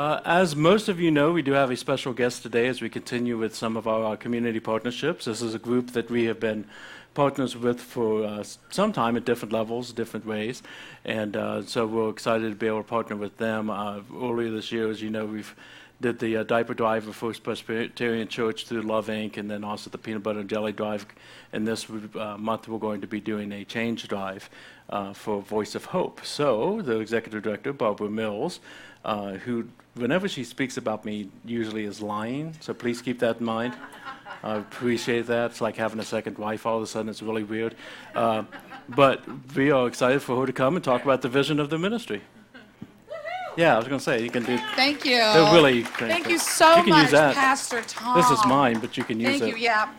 Uh, as most of you know, we do have a special guest today as we continue with some of our, community partnerships. This is a group that we have been partners with for uh, some time at different levels, different ways. And uh, so we're excited to be able to partner with them. Earlier this year, as you know, we've did the uh, diaper drive for First Presbyterian Church through Love Inc., and then also the peanut butter and jelly drive. And this uh, month, we're going to be doing a change drive uh, for Voice of Hope. So the executive director, Barbara Mills, uh, who, whenever she speaks about me, usually is lying. So please keep that in mind. I appreciate that. It's like having a second wife all of a sudden. It's really weird. Uh, but we are excited for her to come and talk about the vision of the ministry. Yeah, I was going to say, you can do. Thank you. They're really. Thank you so You can much, use that. Pastor Tom. This is mine, but you can use it. Thank it. you. Yeah.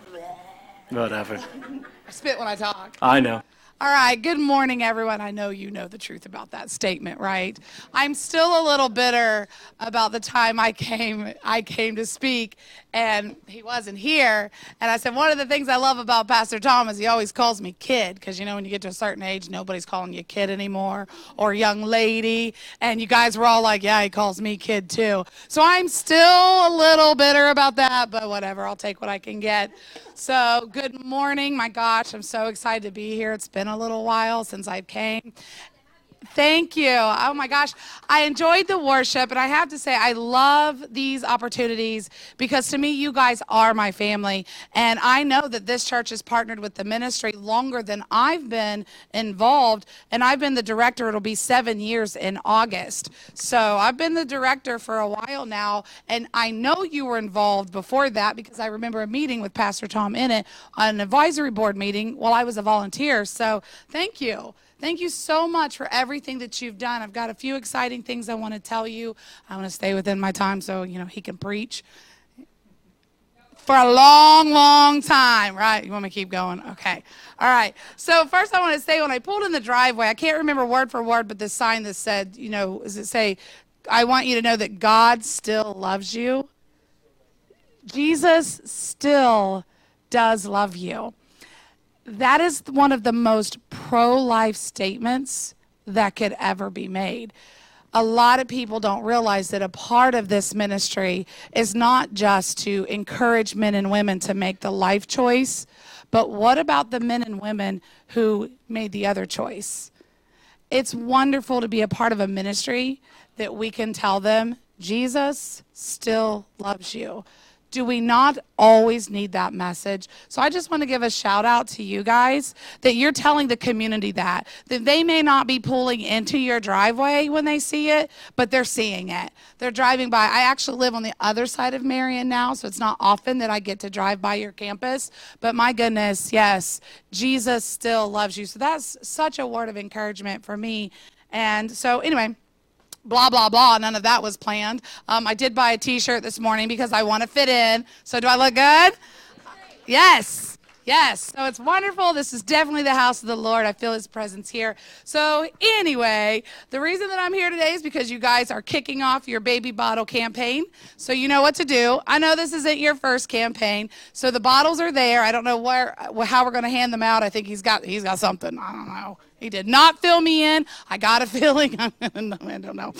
Whatever. I spit when I talk. I know. All right, good morning, everyone. I know you know the truth about that statement, right? I'm still a little bitter about the time I came I came to speak and he wasn't here. And I said one of the things I love about Pastor Tom is he always calls me kid because you know when you get to a certain age nobody's calling you kid anymore or young lady and you guys were all like, "Yeah, he calls me kid too." So I'm still a little bitter about that, but whatever, I'll take what I can get. So, good morning. My gosh, I'm so excited to be here. It's been a little while since I came. Thank you. Oh my gosh. I enjoyed the worship, and I have to say, I love these opportunities because to me, you guys are my family. And I know that this church has partnered with the ministry longer than I've been involved. And I've been the director, it'll be seven years in August. So I've been the director for a while now. And I know you were involved before that because I remember a meeting with Pastor Tom in it, an advisory board meeting while I was a volunteer. So thank you. Thank you so much for everything that you've done. I've got a few exciting things I want to tell you. I want to stay within my time so, you know, he can preach for a long, long time, right? You want me to keep going? Okay. All right. So first I want to say when I pulled in the driveway, I can't remember word for word, but this sign that said, you know, does it say, I want you to know that God still loves you? Jesus still does love you that is one of the most pro life statements that could ever be made. A lot of people don't realize that a part of this ministry is not just to encourage men and women to make the life choice, but what about the men and women who made the other choice? It's wonderful to be a part of a ministry that we can tell them Jesus still loves you. Do we not always need that message? So I just want to give a shout out to you guys that you're telling the community that that they may not be pulling into your driveway when they see it, but they're seeing it. They're driving by. I actually live on the other side of Marion now, so it's not often that I get to drive by your campus, but my goodness, yes, Jesus still loves you. So that's such a word of encouragement for me. And so anyway, blah blah blah. None of that was planned. Um, i did buy a t-shirt this morning because i want to fit in. So do i look good? Yes yes so it's wonderful. This is definitely the house of the lord. I feel his presence here. So anyway the reason that i'm here today is because you guys are kicking off your baby bottle campaign. So you know what to do. I know this isn't your first campaign so the bottles are there. I don't know where how we're going to hand them out. I think he's got he's got something. I don't know. He did not fill me in. I got a feeling. I don't know.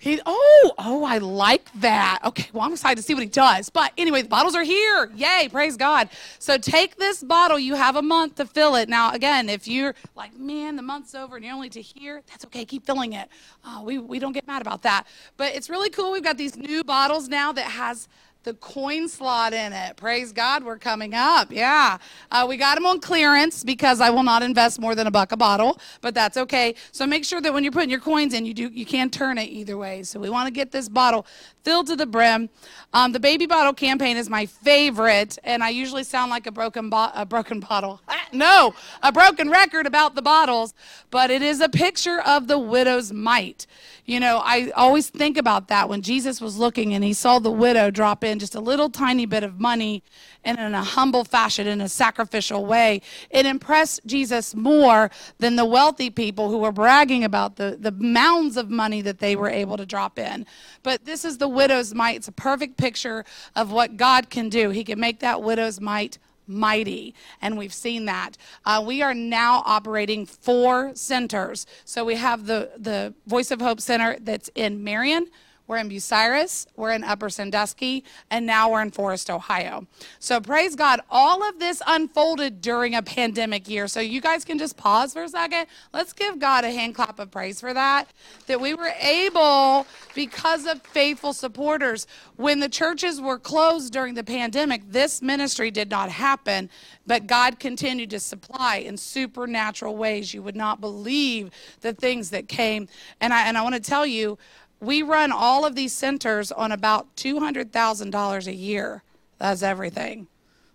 He, oh, oh, I like that. Okay, well, I'm excited to see what he does. But anyway, the bottles are here. Yay, praise God. So take this bottle. You have a month to fill it. Now, again, if you're like, man, the month's over and you're only to here, that's okay. Keep filling it. Uh, we, we don't get mad about that. But it's really cool. We've got these new bottles now that has the coin slot in it. Praise God, we're coming up. Yeah. Uh, we got them on clearance because I will not invest more than a buck a bottle, but that's okay. So make sure that when you're putting your coins in, you do you can turn it either way. So we want to get this bottle filled to the brim. Um, the baby bottle campaign is my favorite, and I usually sound like a broken bo- a broken bottle. No, a broken record about the bottles, but it is a picture of the widow's mite. You know, I always think about that when Jesus was looking and he saw the widow drop in just a little tiny bit of money and in a humble fashion, in a sacrificial way. It impressed Jesus more than the wealthy people who were bragging about the, the mounds of money that they were able to drop in. But this is the widow's mite. It's a perfect picture of what God can do. He can make that widow's mite mighty. And we've seen that. Uh, we are now operating four centers. So we have the, the Voice of Hope Center that's in Marion. We're in Bucyrus, we're in Upper Sandusky, and now we're in Forest, Ohio. So praise God, all of this unfolded during a pandemic year. So you guys can just pause for a second. Let's give God a hand clap of praise for that. That we were able, because of faithful supporters, when the churches were closed during the pandemic, this ministry did not happen, but God continued to supply in supernatural ways. You would not believe the things that came. And I, and I want to tell you, we run all of these centers on about $200,000 a year. That's everything.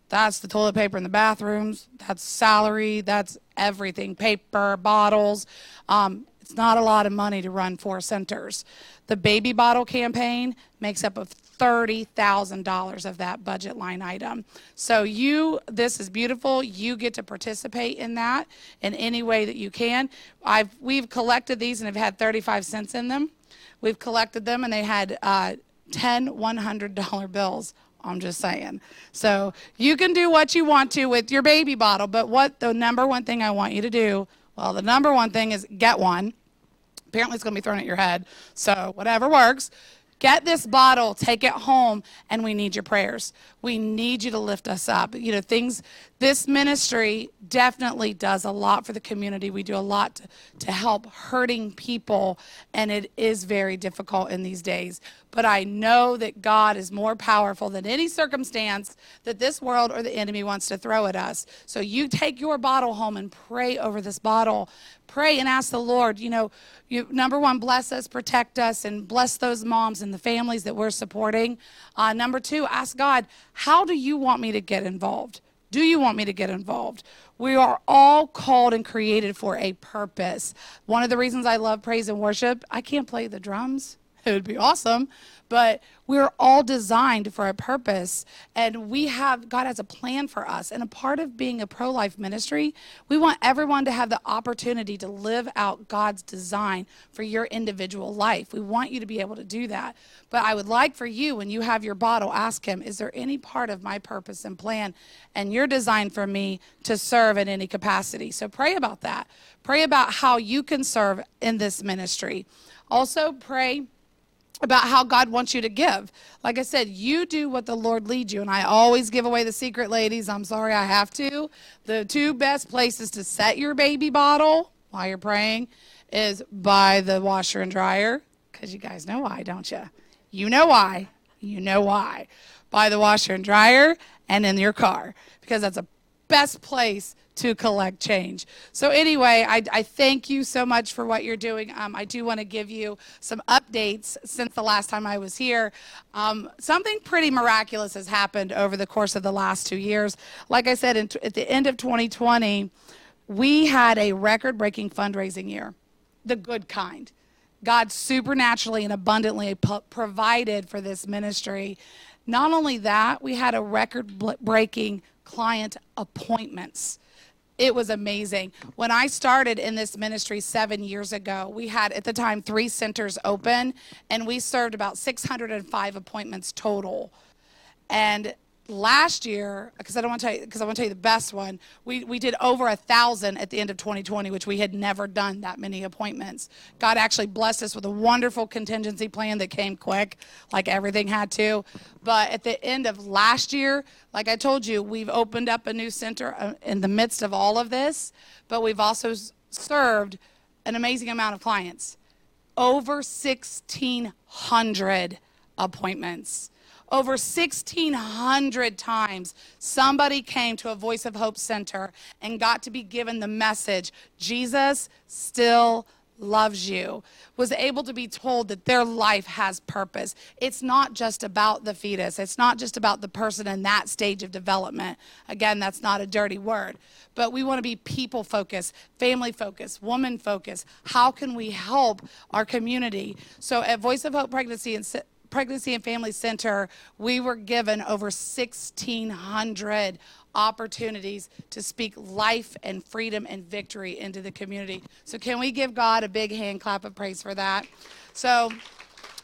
That's the toilet paper in the bathrooms. That's salary. That's everything. Paper, bottles. Um, it's not a lot of money to run four centers. The baby bottle campaign makes up of $30,000 of that budget line item. So you, this is beautiful. You get to participate in that in any way that you can. I've, we've collected these and have had 35 cents in them. We've collected them and they had uh, 10 $100 bills. I'm just saying. So you can do what you want to with your baby bottle, but what the number one thing I want you to do, well, the number one thing is get one. Apparently, it's going to be thrown at your head. So whatever works. Get this bottle, take it home, and we need your prayers. We need you to lift us up. You know, things, this ministry definitely does a lot for the community. We do a lot to, to help hurting people, and it is very difficult in these days. But I know that God is more powerful than any circumstance that this world or the enemy wants to throw at us. So you take your bottle home and pray over this bottle. Pray and ask the Lord, you know, you, number one, bless us, protect us, and bless those moms and the families that we're supporting. Uh, number two, ask God, how do you want me to get involved? Do you want me to get involved? We are all called and created for a purpose. One of the reasons I love praise and worship, I can't play the drums. It would be awesome, but we're all designed for a purpose. And we have god has a plan for us. And a part of being a pro-life ministry we want everyone to have the opportunity to live out god's design for your individual life. We want you to be able to do that. But i would like for you when you have your bottle ask him is there any part of my purpose and plan and your design for me to serve in any capacity? So pray about that. Pray about how you can serve in this ministry. Also pray about how God wants you to give. Like I said, you do what the Lord leads you. And I always give away the secret, ladies. I'm sorry I have to. The two best places to set your baby bottle while you're praying is by the washer and dryer. Because you guys know why, don't you? You know why. You know why. By the washer and dryer and in your car. Because that's the best place to collect change. So anyway, I, I, thank you so much for what you're doing. Um, I do want to give you some updates since the last time I was here. Um, something pretty miraculous has happened over the course of the last two years. Like I said, in, at the end of 2020, we had a record-breaking fundraising year, the good kind. God supernaturally and abundantly provided for this ministry. Not only that, we had a record-breaking client appointments it was amazing. When I started in this ministry seven years ago, we had at the time three centers open, and we served about 605 appointments total. And last year, because I don't want to tell you, because I want to tell you the best one, we, we did over a thousand at the end of 2020, which we had never done that many appointments. God actually blessed us with a wonderful contingency plan that came quick, like everything had to. But at the end of last year, like I told you, we've opened up a new center uh, in the midst of all of this, but we've also served an amazing amount of clients. Over 1,600 appointments over 1,600 times, somebody came to a Voice of Hope Center and got to be given the message Jesus still loves you, was able to be told that their life has purpose. It's not just about the fetus, it's not just about the person in that stage of development. Again, that's not a dirty word, but we want to be people focused, family focused, woman focused. How can we help our community? So at Voice of Hope Pregnancy and Pregnancy and Family Center, we were given over 1,600 opportunities to speak life and freedom and victory into the community. So, can we give God a big hand clap of praise for that? So,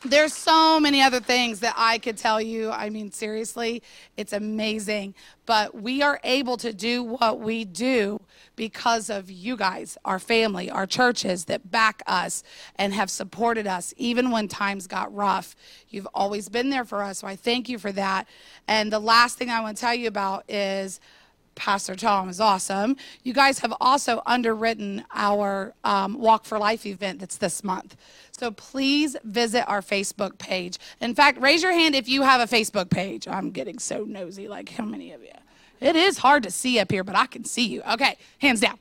There's so many other things that I could tell you. I mean, seriously, it's amazing. But we are able to do what we do because of you guys, our family, our churches that back us and have supported us even when times got rough. You've always been there for us, so I thank you for that. And the last thing I want to tell you about is Pastor Tom is awesome. You guys have also underwritten our um, Walk for Life event that's this month. So please visit our Facebook page. In fact, raise your hand if you have a Facebook page. I'm getting so nosy. Like, how many of you? It is hard to see up here, but I can see you. Okay, hands down.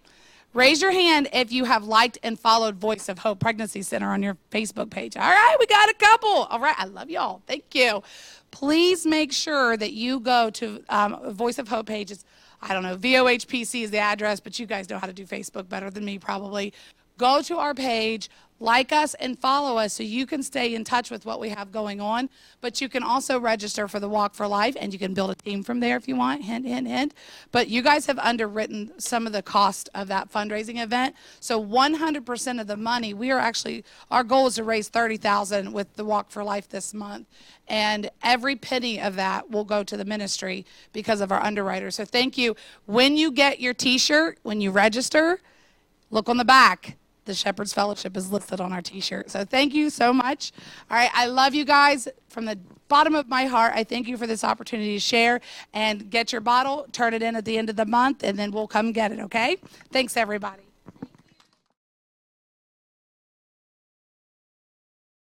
Raise your hand if you have liked and followed Voice of Hope Pregnancy Center on your Facebook page. All right, we got a couple. All right, I love y'all. Thank you. Please make sure that you go to um, Voice of Hope pages. I don't know, VOHPC is the address, but you guys know how to do Facebook better than me probably. Go to our page, like us, and follow us so you can stay in touch with what we have going on. But you can also register for the Walk for Life, and you can build a team from there if you want. Hint, hint, hint. But you guys have underwritten some of the cost of that fundraising event. So 100% of the money, we are actually, our goal is to raise 30000 with the Walk for Life this month. And every penny of that will go to the ministry because of our underwriters. So thank you. When you get your t shirt, when you register, look on the back. The Shepherd's Fellowship is listed on our t shirt. So thank you so much. All right, I love you guys from the bottom of my heart. I thank you for this opportunity to share and get your bottle, turn it in at the end of the month, and then we'll come get it, okay? Thanks, everybody.